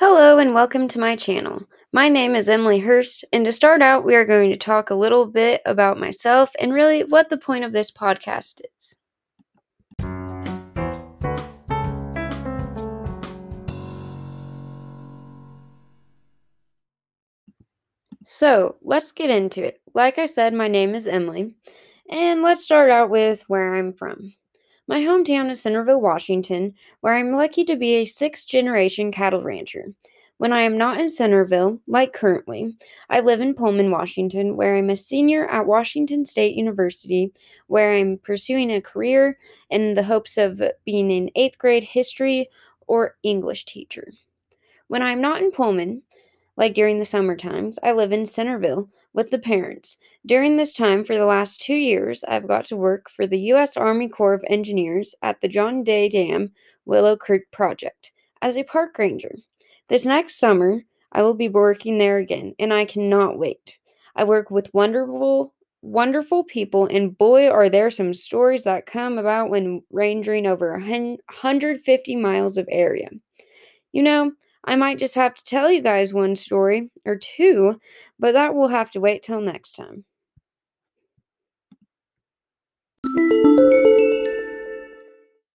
Hello and welcome to my channel. My name is Emily Hurst, and to start out, we are going to talk a little bit about myself and really what the point of this podcast is. So, let's get into it. Like I said, my name is Emily, and let's start out with where I'm from. My hometown is Centerville, Washington, where I'm lucky to be a sixth generation cattle rancher. When I am not in Centerville, like currently, I live in Pullman, Washington, where I'm a senior at Washington State University, where I'm pursuing a career in the hopes of being an eighth grade history or English teacher. When I'm not in Pullman, like during the summer times, I live in Centerville with the parents. During this time, for the last two years, I've got to work for the U.S. Army Corps of Engineers at the John Day Dam Willow Creek Project as a park ranger. This next summer, I will be working there again, and I cannot wait. I work with wonderful, wonderful people, and boy, are there some stories that come about when rangering over 150 miles of area. You know, I might just have to tell you guys one story or two, but that will have to wait till next time.